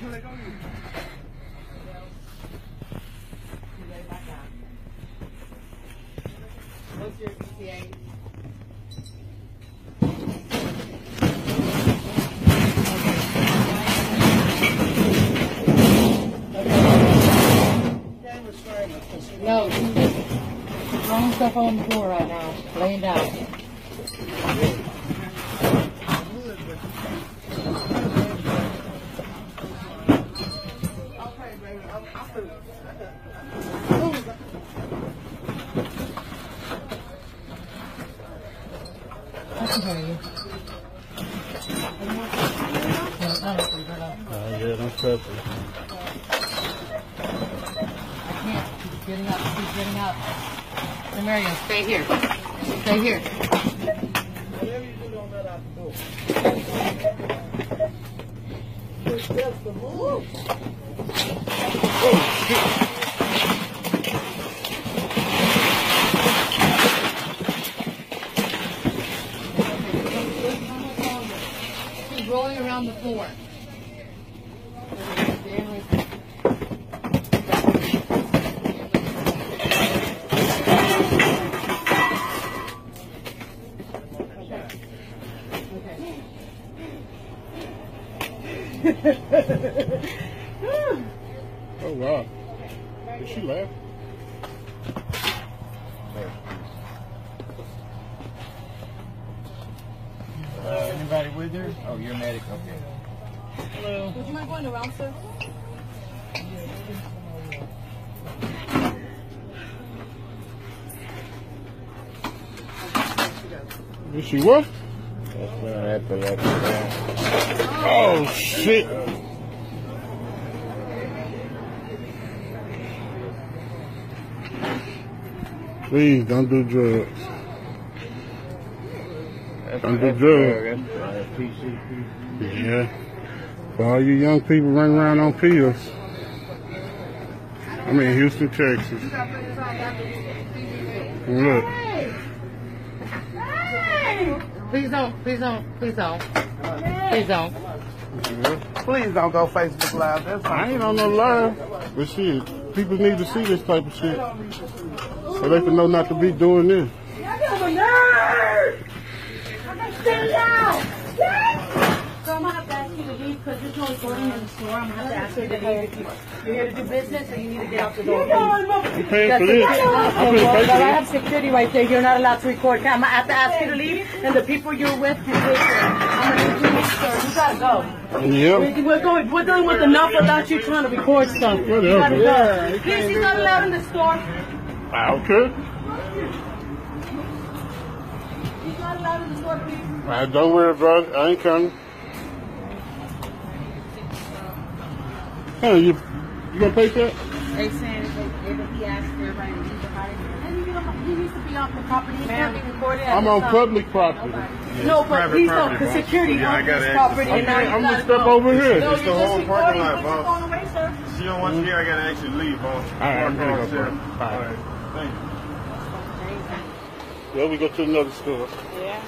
What's your ETA? No, throwing stuff on the floor right now, laying down. You. No, no. Uh, yeah, don't trust it. I can't. Keep getting up. Keep getting up. Hey, Marion, stay here. Stay here. Keep rolling around the floor. Oh, wow. Did she laugh? Uh, her? Oh, you're a medic. Okay. Hello. Would you mind going around, sir? Did she what? That's been an epilepsy. Oh, shit. Please don't do drugs. That's Don't do that's drugs. That's uh, PCP. Yeah. For all you young people running around on pills. I'm in Houston, Texas. Look. Please don't, please don't, please don't. Please don't. Please don't go Facebook Live. That's I ain't on no live. But shit, people need to see this type of shit. So they can know not to be doing this. So I'm gonna have to ask you to leave because there's no recording in the store. I'm gonna have to ask you to leave. If you- You're here to do business or you need to get out the door. You paying for this? I'm Okay, gonna well, pay but I for have security right there. You're not allowed to record. I'm gonna have to ask you to leave and the people you're with can take. I'm gonna need you to sir. You gotta go. this. Yep. We- We're going, we're dealing with enough without you trying to record stuff. You gotta Whatever. go. Please, he's not allowed in the store. Ah, okay. He's not allowed in the store, please. All right, don't worry about it. I ain't coming. Hey, you, you gonna pay for it? They saying if, if he asks for everybody to leave the house, and you know, he needs to be on the property. He can't be recorded. I'm on public property. No, but he's please don't, property, because security Yeah, I owns this property. and Okay, I'm gonna step go. over here. No, It's you're the just whole parking recording. lot, Put your boss. phone away, sir. She don't want you here. I gotta actually leave, boss. All right, I'm gonna go for it. All right. Thank you. Yeah, we go to another store. Yeah.